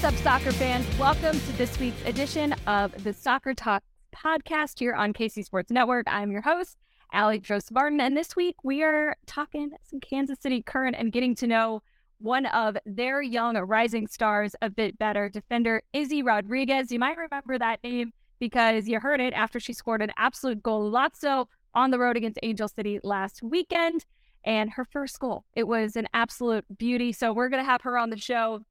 What's up, soccer fans? Welcome to this week's edition of the Soccer Talk podcast here on KC Sports Network. I'm your host, Aly Trost Martin, and this week we are talking some Kansas City current and getting to know one of their young rising stars a bit better, defender Izzy Rodriguez. You might remember that name because you heard it after she scored an absolute golazo on the road against Angel City last weekend. And her first goal, it was an absolute beauty. So we're going to have her on the show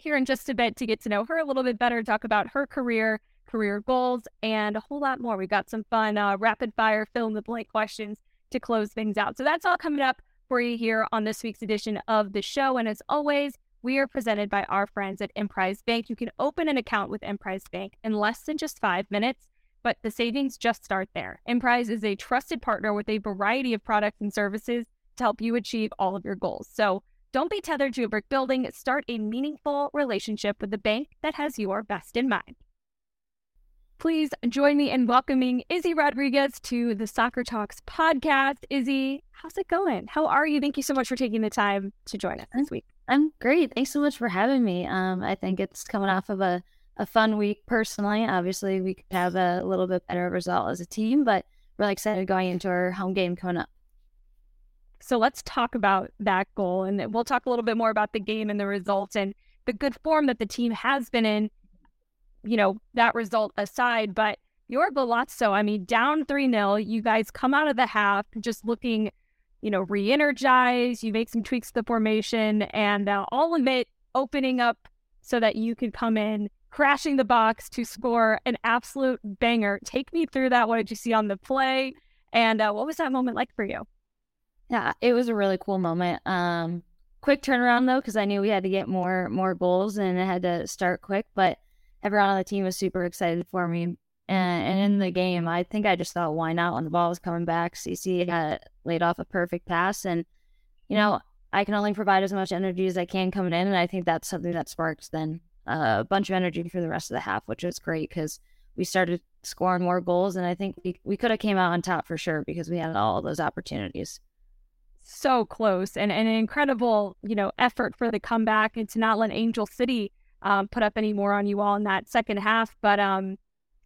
here in just a bit to get to know her a little bit better, talk about her career, career goals, and a whole lot more. We've got some fun uh, rapid fire fill in the blank questions to close things out. So that's all coming up for you here on this week's edition of the show. And as always, we are presented by our friends at Emprise Bank. You can open an account with Emprise Bank in less than just five minutes, but the savings just start there. Emprise is a trusted partner with a variety of products and services to help you achieve all of your goals. So don't be tethered to a brick building. Start a meaningful relationship with the bank that has your best in mind. Please join me in welcoming Izzy Rodriguez to the Soccer Talks podcast. Izzy, how's it going? How are you? Thank you so much for taking the time to join us this week. I'm great. Thanks so much for having me. Um, I think it's coming off of a, a fun week personally. Obviously, we could have a little bit better result as a team, but really excited going into our home game coming up. So let's talk about that goal, and we'll talk a little bit more about the game and the results and the good form that the team has been in you know, that result aside, but your Golazo, I mean, down 3 0, you guys come out of the half just looking, you know, re energized. You make some tweaks to the formation, and uh, all of it opening up so that you could come in, crashing the box to score an absolute banger. Take me through that. What did you see on the play? And uh, what was that moment like for you? Yeah, it was a really cool moment. Um, quick turnaround though, because I knew we had to get more more goals and it had to start quick. But everyone on the team was super excited for me. And, and in the game, I think I just thought, why not? When the ball was coming back, CC had laid off a perfect pass. And, you know, I can only provide as much energy as I can coming in. And I think that's something that sparks then uh, a bunch of energy for the rest of the half, which was great because we started scoring more goals. And I think we, we could have came out on top for sure because we had all those opportunities so close and, and an incredible, you know, effort for the comeback and to not let Angel City um, put up any more on you all in that second half. But um,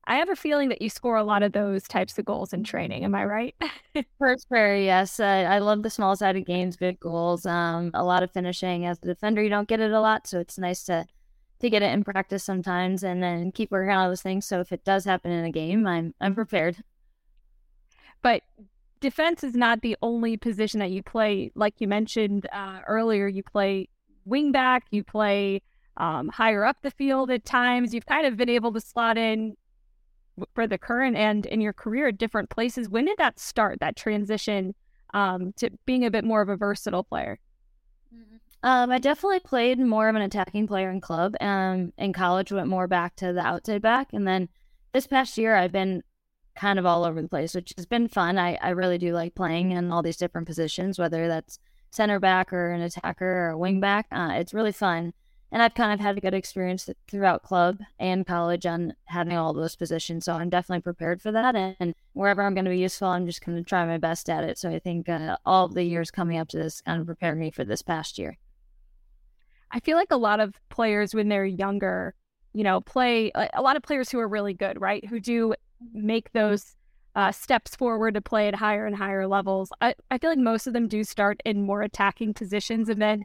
I have a feeling that you score a lot of those types of goals in training. Am I right? First prayer, yes. Uh, I love the small sided games, big goals, um, a lot of finishing. As a defender, you don't get it a lot, so it's nice to to get it in practice sometimes and then keep working on those things. So if it does happen in a game, I'm I'm prepared. But defense is not the only position that you play. Like you mentioned uh, earlier, you play wing back, you play um, higher up the field at times. You've kind of been able to slot in for the current and in your career at different places. When did that start, that transition um, to being a bit more of a versatile player? Mm-hmm. Um, I definitely played more of an attacking player in club. Um, in college, went more back to the outside back, and then this past year, I've been kind of all over the place, which has been fun. I, I really do like playing in all these different positions, whether that's center back or an attacker or a wing back. Uh, it's really fun. And I've kind of had a good experience throughout club and college on having all those positions. So I'm definitely prepared for that. And, wherever I'm going to be useful, I'm just going to try my best at it. So I think uh, all the years coming up to this kind of prepared me for this past year. I feel like a lot of players when they're younger, you know, play a lot of players who are really good, right? Who do make those uh, steps forward to play at higher and higher levels. I, I feel like most of them do start in more attacking positions. And then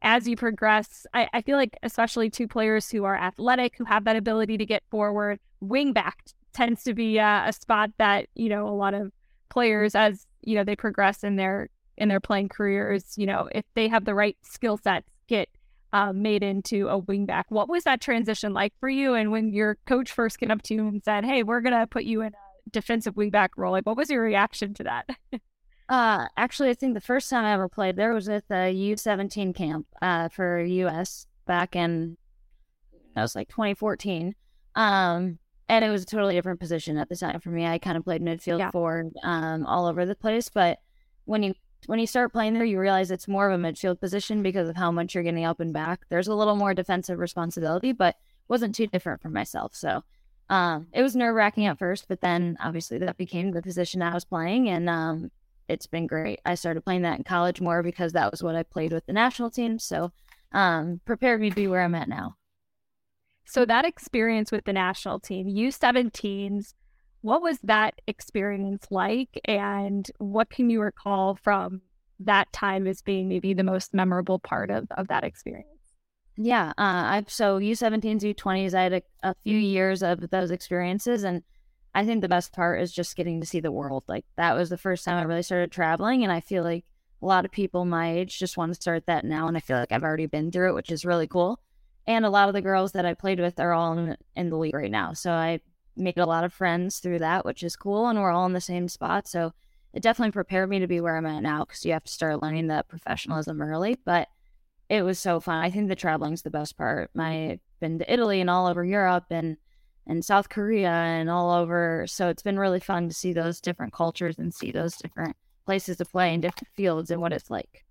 as you progress, I, I feel like especially two players who are athletic, who have that ability to get forward, wing back tends to be uh, a spot that, you know, a lot of players as, you know, they progress in their in their playing careers, you know, if they have the right skill sets, get um, made into a wingback. What was that transition like for you? And when your coach first came up to you and said, "Hey, we're gonna put you in a defensive wingback role," like what was your reaction to that? uh, actually, I think the first time I ever played there was at the U17 camp uh, for US back in that was like 2014. Um, and it was a totally different position at the time for me. I kind of played midfield yeah. forward, um, all over the place. But when you when you start playing there, you realize it's more of a midfield position because of how much you're getting up and back. There's a little more defensive responsibility, but wasn't too different for myself. So um, it was nerve wracking at first, but then obviously that became the position I was playing, and um, it's been great. I started playing that in college more because that was what I played with the national team. So um, prepared me to be where I'm at now. So that experience with the national team, U17s, what was that experience like? And what can you recall from that time as being maybe the most memorable part of, of that experience? Yeah. Uh, I've, so U17s, U20s, I had a, a few years of those experiences. And I think the best part is just getting to see the world. Like that was the first time I really started traveling. And I feel like a lot of people my age just want to start that now. And I feel like I've already been through it, which is really cool. And a lot of the girls that I played with are all in, in the league right now. So I made a lot of friends through that, which is cool. And we're all in the same spot. So it definitely prepared me to be where I'm at now because you have to start learning that professionalism early. But it was so fun. I think the traveling's the best part. My been to Italy and all over Europe and and South Korea and all over. So it's been really fun to see those different cultures and see those different places to play in different fields and what it's like.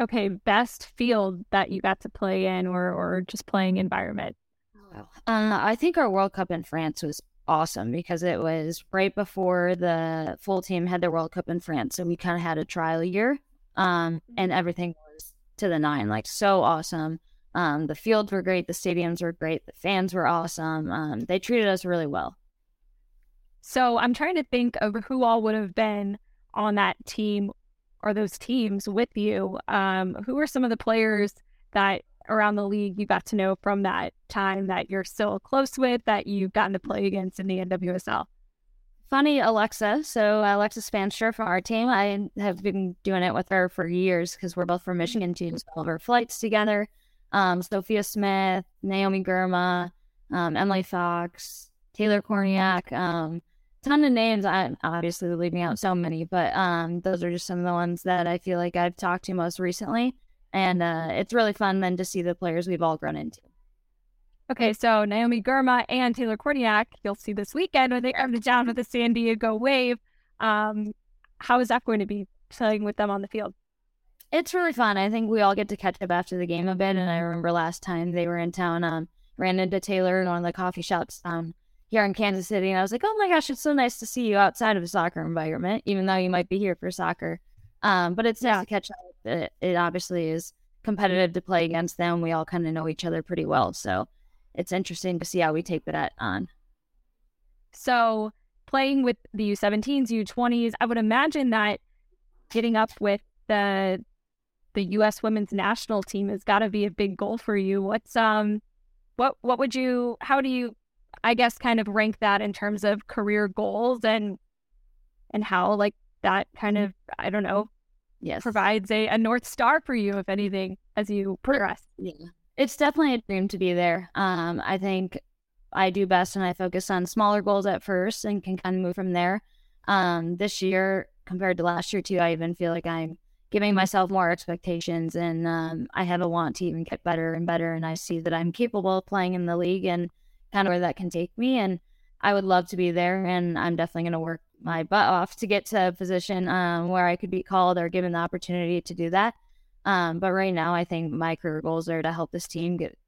Okay, best field that you got to play in or or just playing environment. Uh, I think our World Cup in France was awesome because it was right before the full team had their World Cup in France. So we kind of had a trial year um, and everything was to the nine, like so awesome. Um, the fields were great, the stadiums were great, the fans were awesome. Um, they treated us really well. So I'm trying to think of who all would have been on that team or those teams with you. Um, who were some of the players that around the league you got to know from that time that you're still close with that you've gotten to play against in the NWSL? Funny, Alexa. So Alexa Spaanstra from our team. I have been doing it with her for years because we're both from Michigan teams. All of our flights together. Um, Sophia Smith, Naomi Girma, um, Emily Fox, Taylor Kornieck. Um, ton of names. I'm obviously leaving out so many, but um, those are just some of the ones that I feel like I've talked to most recently. And uh, it's really fun then to see the players we've all grown into. Okay, so Naomi Girma and Taylor Kornieck, you'll see this weekend when they come to town with the San Diego Wave. Um, how is that going to be playing with them on the field? It's really fun. I think we all get to catch up after the game a bit. And I remember last time they were in town, um, ran into Taylor in one of the coffee shops um, here in Kansas City. And I was like, oh my gosh, it's so nice to see you outside of a soccer environment, even though you might be here for soccer. Um, but it's nice to catch up it, it obviously is competitive to play against them. We all kind of know each other pretty well. So it's interesting to see how we take that on. So playing with the U17s, U20s, I would imagine that getting up with the the US women's national team has got to be a big goal for you. What's um what what would you how do you I guess kind of rank that in terms of career goals and and how like that kind of I don't know yes. provides a, a North Star for you, if anything, as you progress. Yeah. It's definitely a dream to be there. Um, I think I do best when I focus on smaller goals at first and can kind of move from there. Um, this year, compared to last year, too, I even feel like I'm giving myself more expectations. And um, I have a want to even get better and better. And I see that I'm capable of playing in the league and kind of where that can take me. And I would love to be there. And I'm definitely going to work my butt off to get to a position um, where I could be called or given the opportunity to do that. Um, but right now, I think my career goals are to help this team get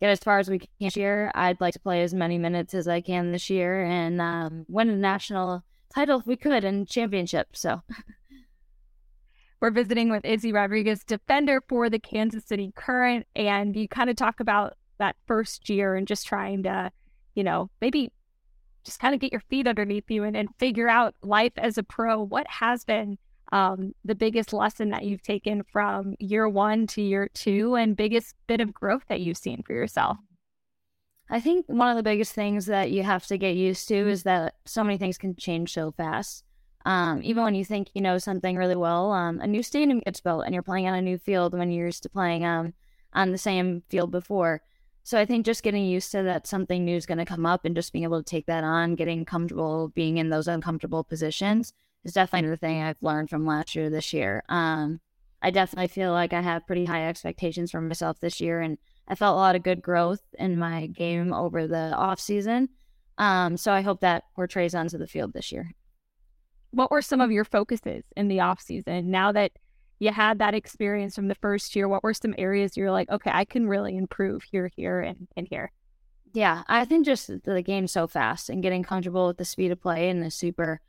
get as far as we can this year. I'd like to play as many minutes as I can this year and um, win a national title if we could and championship. So. We're visiting with Izzy Rodriguez, defender for the Kansas City Current. And you kind of talk about that first year and just trying to, you know, maybe just kind of get your feet underneath you and, and figure out life as a pro. What has been um, the biggest lesson that you've taken from year one to year two and biggest bit of growth that you've seen for yourself? I think one of the biggest things that you have to get used to is that so many things can change so fast. Um, even when you think you know something really well, um, a new stadium gets built and you're playing on a new field when you're used to playing um, on the same field before. So I think just getting used to that something new is going to come up and just being able to take that on, getting comfortable being in those uncomfortable positions is definitely the thing I've learned from last year this year. Um, I definitely feel like I have pretty high expectations for myself this year, and I felt a lot of good growth in my game over the off season. Um, so I hope that portrays onto the field this year. What were some of your focuses in the off season? Now that you had that experience from the first year, what were some areas you're like, okay, I can really improve here, here, and, and here? Yeah, I think just the game's so fast and getting comfortable with the speed of play in the super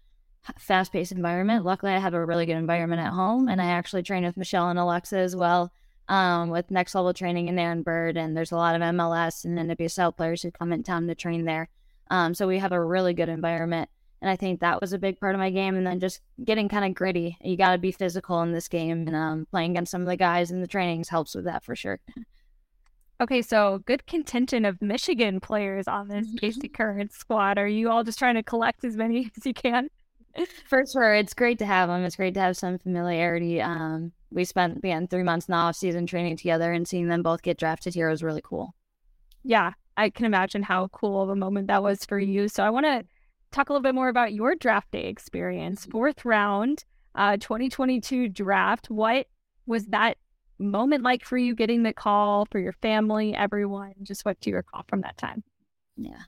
fast paced environment. Luckily, I have a really good environment at home, and I actually train with Michelle and Alexa as well um, with next level training in Aaron Bird. And there's a lot of MLS and NWSL players who come in town to train there. Um, so we have a really good environment. And I think that was a big part of my game. And then just getting kind of gritty. You got to be physical in this game. And um, playing against some of the guys in the trainings helps with that for sure. Okay, so good contention of Michigan players on this KC Current squad. Are you all just trying to collect as many as you can? For sure, it's great to have them. It's great to have some familiarity. Um, we spent again three months in the off season training together, and seeing them both get drafted here was really cool. Yeah, I can imagine how cool of a moment that was for you. So I want to talk a little bit more about your draft day experience. Mm-hmm. Fourth round, uh, 2022 draft. What was that moment like for you getting the call for your family, everyone? Just what do you recall from that time? Yeah.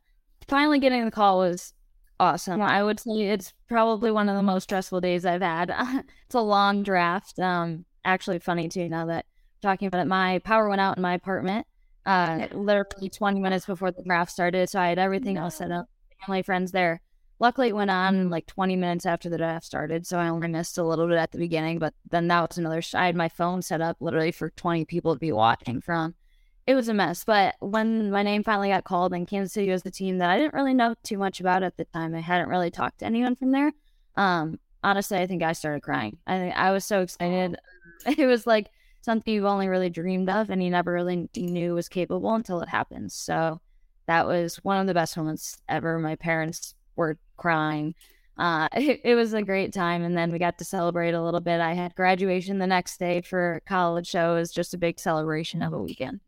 Finally getting the call was awesome. I would say it's probably one of the most stressful days I've had. it's a long draft. Um, actually funny too now that talking about it. My power went out in my apartment uh literally 20 minutes before the draft started, so I had everything all set up. Family, friends there. Luckily, it went on like 20 minutes after the draft started, so I only missed a little bit at the beginning. But then that was another. I had my phone set up literally for 20 people to be watching from it was a mess. But when my name finally got called and Kansas City was the team that I didn't really know too much about at the time, I hadn't really talked to anyone from there. Um, honestly, I think I started crying. I I was so excited. It was like something you've only really dreamed of and you never really knew was capable until it happens. So that was one of the best moments ever. My parents were crying. Uh, it, it was a great time. And then we got to celebrate a little bit. I had graduation the next day for college, so it was just a big celebration of a weekend.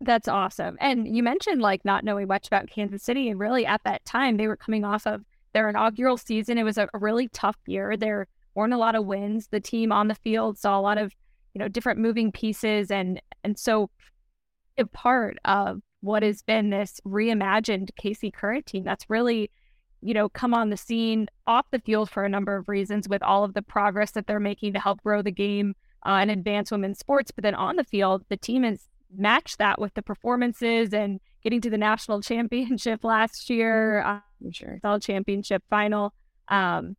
That's awesome. And you mentioned like not knowing much about Kansas City, and really at that time they were coming off of their inaugural season. It was a, really tough year. There weren't a lot of wins. The team on the field saw a lot of you know different moving pieces, and and so a part of what has been this reimagined KC Current team that's really you know come on the scene off the field for a number of reasons with all of the progress that they're making to help grow the game uh, and advance women's sports. But then on the field, the team has matched that with the performances and getting to the national championship last year, mm-hmm. uh, sure, all championship final. Um,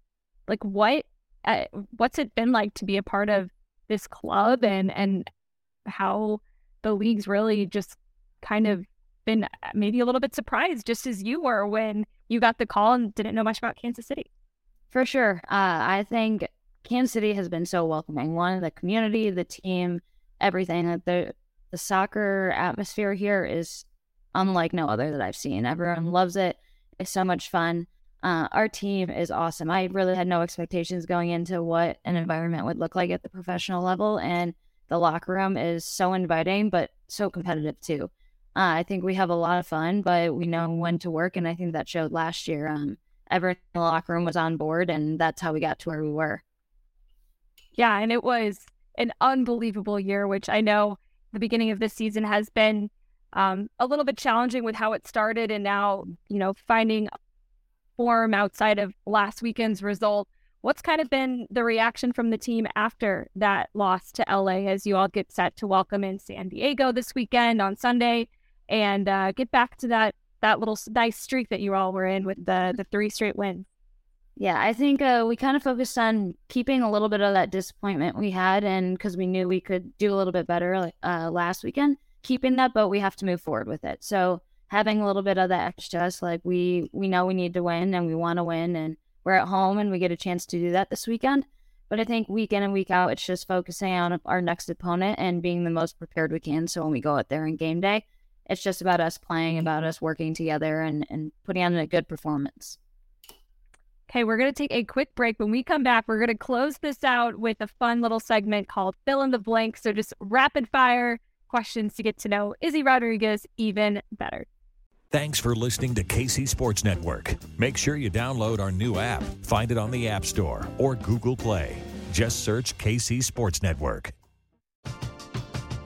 like what, uh, what's it been like to be a part of this club and and how the league's really just kind of been uh, maybe a little bit surprised, just as you were when you got the call and didn't know much about Kansas City. For sure, uh, I think Kansas City has been so welcoming. One, the community, the team, everything. The the soccer atmosphere here is unlike no other that I've seen. Everyone loves it. It's so much fun. Uh, our team is awesome. I really had no expectations going into what an environment would look like at the professional level, and the locker room is so inviting, but so competitive too. Uh, I think we have a lot of fun, but we know when to work, and I think that showed last year. Um, in the locker room was on board, and that's how we got to where we were. Yeah, and it was an unbelievable year, which I know the beginning of this season has been um, a little bit challenging with how it started, and now you know finding form outside of last weekend's result. What's kind of been the reaction from the team after that loss to LA as you all get set to welcome in San Diego this weekend on Sunday and uh, get back to that that little nice streak that you all were in with the the three straight wins? Yeah, I think uh, we kind of focused on keeping a little bit of that disappointment we had, and because we knew we could do a little bit better uh, last weekend, keeping that, but we have to move forward with it. So having a little bit of that extra, like we we know we need to win and we want to win, and we're at home and we get a chance to do that this weekend. But I think week in and week out, it's just focusing on our next opponent and being the most prepared we can. So when we go out there in game day, it's just about us playing, about mm-hmm. us working together and, and putting on a good performance. Okay, we're going to take a quick break. When we come back, we're going to close this out with a fun little segment called Fill in the Blank. So just rapid fire questions to get to know Izzy Rodriguez even better. Thanks for listening to KC Sports Network. Make sure you download our new app. Find it on the App Store or Google Play. Just search KC Sports Network.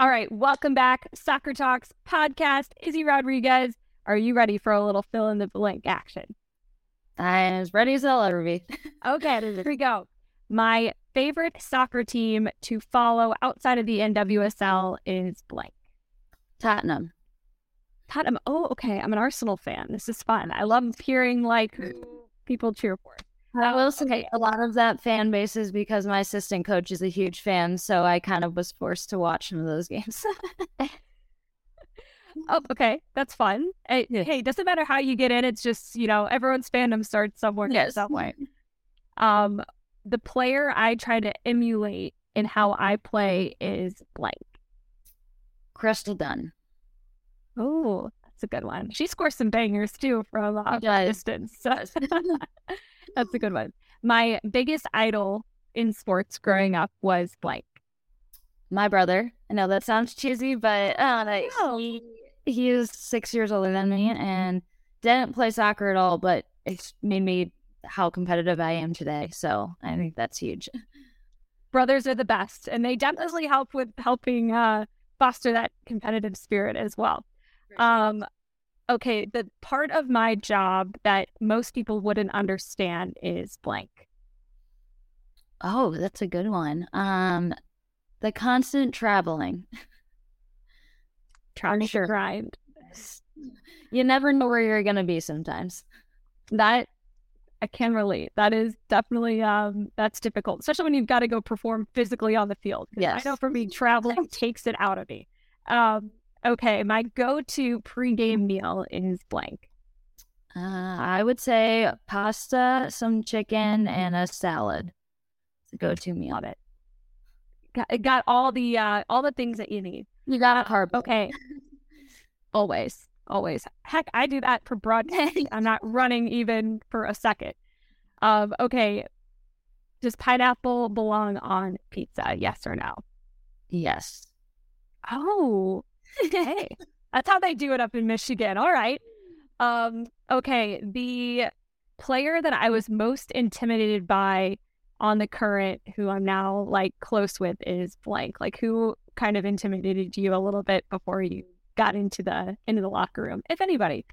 All right, welcome back. Soccer Talks podcast. Izzy Rodriguez. Are you ready for a little fill in the blank action? I'm as ready as I'll ever be. okay, here we go. My favorite soccer team to follow outside of the NWSL is blank. Tottenham. Tottenham. Oh, okay. I'm an Arsenal fan. This is fun. I love hearing like people cheer for. I will say a lot of that fan base is because my assistant coach is a huge fan, so I kind of was forced to watch some of those games. oh, okay, that's fun. Hey, Yeah. hey, doesn't matter how you get in. It's just you know everyone's fandom starts somewhere Yes. some way. Um, the player I try to emulate in how I play is blank. Crystal Dunn. Oh, that's a good one. She scores some bangers too from uh, distance. that's a good one. My biggest idol in sports growing up was blank. My brother. I know that sounds cheesy, but uh, like, he he is six years older than me and didn't play soccer at all, but it's made me how competitive I am today. So I think that's huge. brothers are the best and they definitely help with helping uh foster that competitive spirit as well um okay the part of my job that most people wouldn't understand is blank Oh, that's a good one. Um, the constant traveling. trying to sure. grind You never know where you're gonna be sometimes. that i can relate that is definitely um that's difficult especially when you've got to go perform physically on the field. Yes. i know for me traveling takes it out of me um okay my go-to pregame meal is blank Uh, I would say pasta, some chicken, and a salad. It's a go-to meal. Love it. Got, it got all the uh, all the things that you need. You got a carb. Okay. always, always. Heck, I do that for broadcasting. I'm not running even for a second. Um, okay. Does pineapple belong on pizza? Yes or no? Yes. Oh, okay. That's how they do it up in Michigan. All right. Um, okay. The player that I was most intimidated by on the current, who I'm now like close with, is blank. Like, who kind of intimidated you a little bit before you got into the into the locker room, if anybody?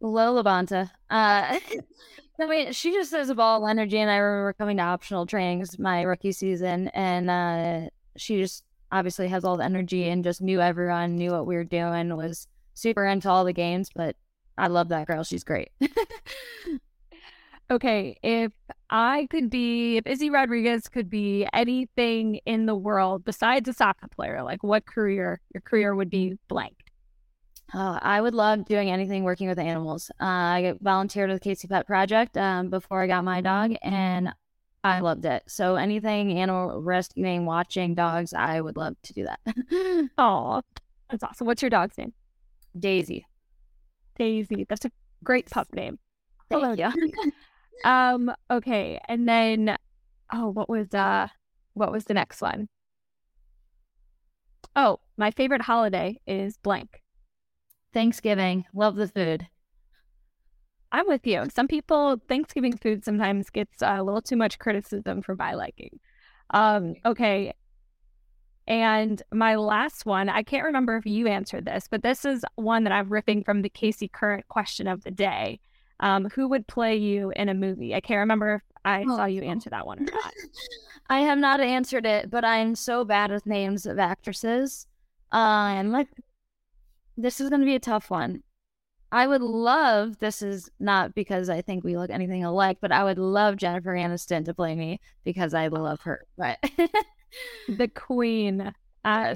Lo LaBonta. Uh, I mean, she just has a ball of energy, and I remember coming to optional trainings my rookie season, and uh, she just obviously has all the energy and just knew everyone, knew what we were doing, was super into all the games. But I love that girl; she's great. okay, if I could be, if Izzy Rodriguez could be anything in the world besides a soccer player, like what career your career would be blank? Uh, I would love doing anything working with animals. Uh, I volunteered with KC Pet Project um, before I got my dog, and I loved it. So anything animal rescuing, watching dogs, I would love to do that. Oh, that's awesome. What's your dog's name? Daisy. Daisy. That's a great pup name. Thank you. Um, okay. And then oh, what was uh what was the next one? Oh, my favorite holiday is blank. Thanksgiving. Love the food. I'm with you. Some people Thanksgiving food sometimes gets a little too much criticism for my liking. Um, okay. And my last one, I can't remember if you answered this, but this is one that I'm ripping from the KC Current question of the day. Um, who would play you in a movie? I can't remember if I Oh. saw you answer that one or not. I have not answered it, but I'm so bad with names of actresses. Uh, and like, this is going to be a tough one. I would love, this is not because I think we look anything alike, but I would love Jennifer Aniston to play me because I oh. love her. But the Queen. I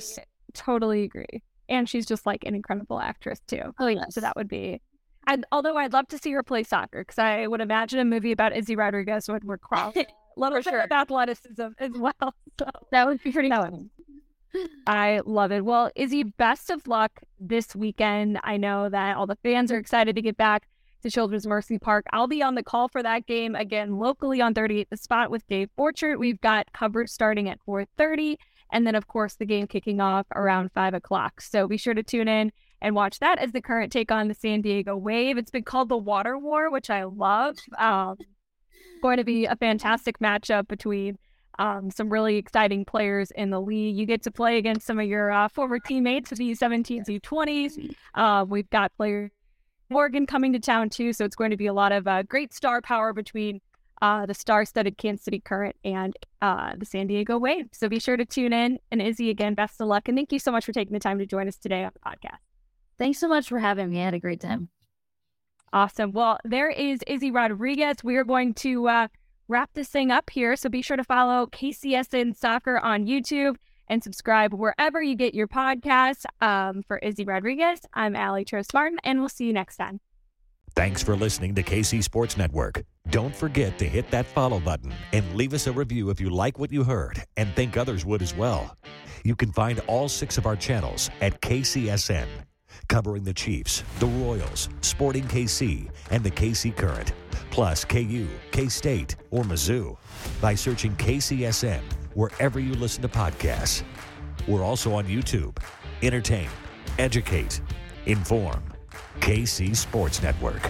totally agree. And she's just like an incredible actress too. oh, yes. So that would be. And although I'd love to see her play soccer, because I would imagine a movie about Izzy Rodriguez would work well. little bit of athleticism as well. So that would be pretty that fun. I love it. Well, Izzy, best of luck this weekend. I know that all the fans are excited to get back to Children's Mercy Park. I'll be on the call for that game again locally on 38 The Spot with Dave Borchert. We've got coverage starting at 4:30, and then of course the game kicking off around five o'clock. So be sure to tune in and watch that as the current take on the San Diego Wave. It's been called the Water War, which I love. Um, going to be a fantastic matchup between um, some really exciting players in the league. You get to play against some of your uh, former teammates of the 17s, U20s. Uh, we've got player Morgan coming to town too, so it's going to be a lot of uh, great star power between uh, the star-studded Kansas City Current and uh, the San Diego Wave. So be sure to tune in. And Izzy, again, best of luck, and thank you so much for taking the time to join us today on the podcast. Thanks so much for having me. I had a great time. Awesome. Well, there is Izzy Rodriguez. We are going to uh, wrap this thing up here. So be sure to follow KCSN Soccer on YouTube and subscribe wherever you get your podcasts. Um, for Izzy Rodriguez, I'm Aly Trost Martin, and we'll see you next time. Thanks for listening to KC Sports Network. Don't forget to hit that follow button and leave us a review if you like what you heard and think others would as well. You can find all six of our channels at KCSN, covering the Chiefs, the Royals, Sporting KC, and the KC Current, plus KU, K State, or Mizzou by searching KCSN wherever you listen to podcasts. We're also on YouTube. Entertain, educate, inform. KC Sports Network.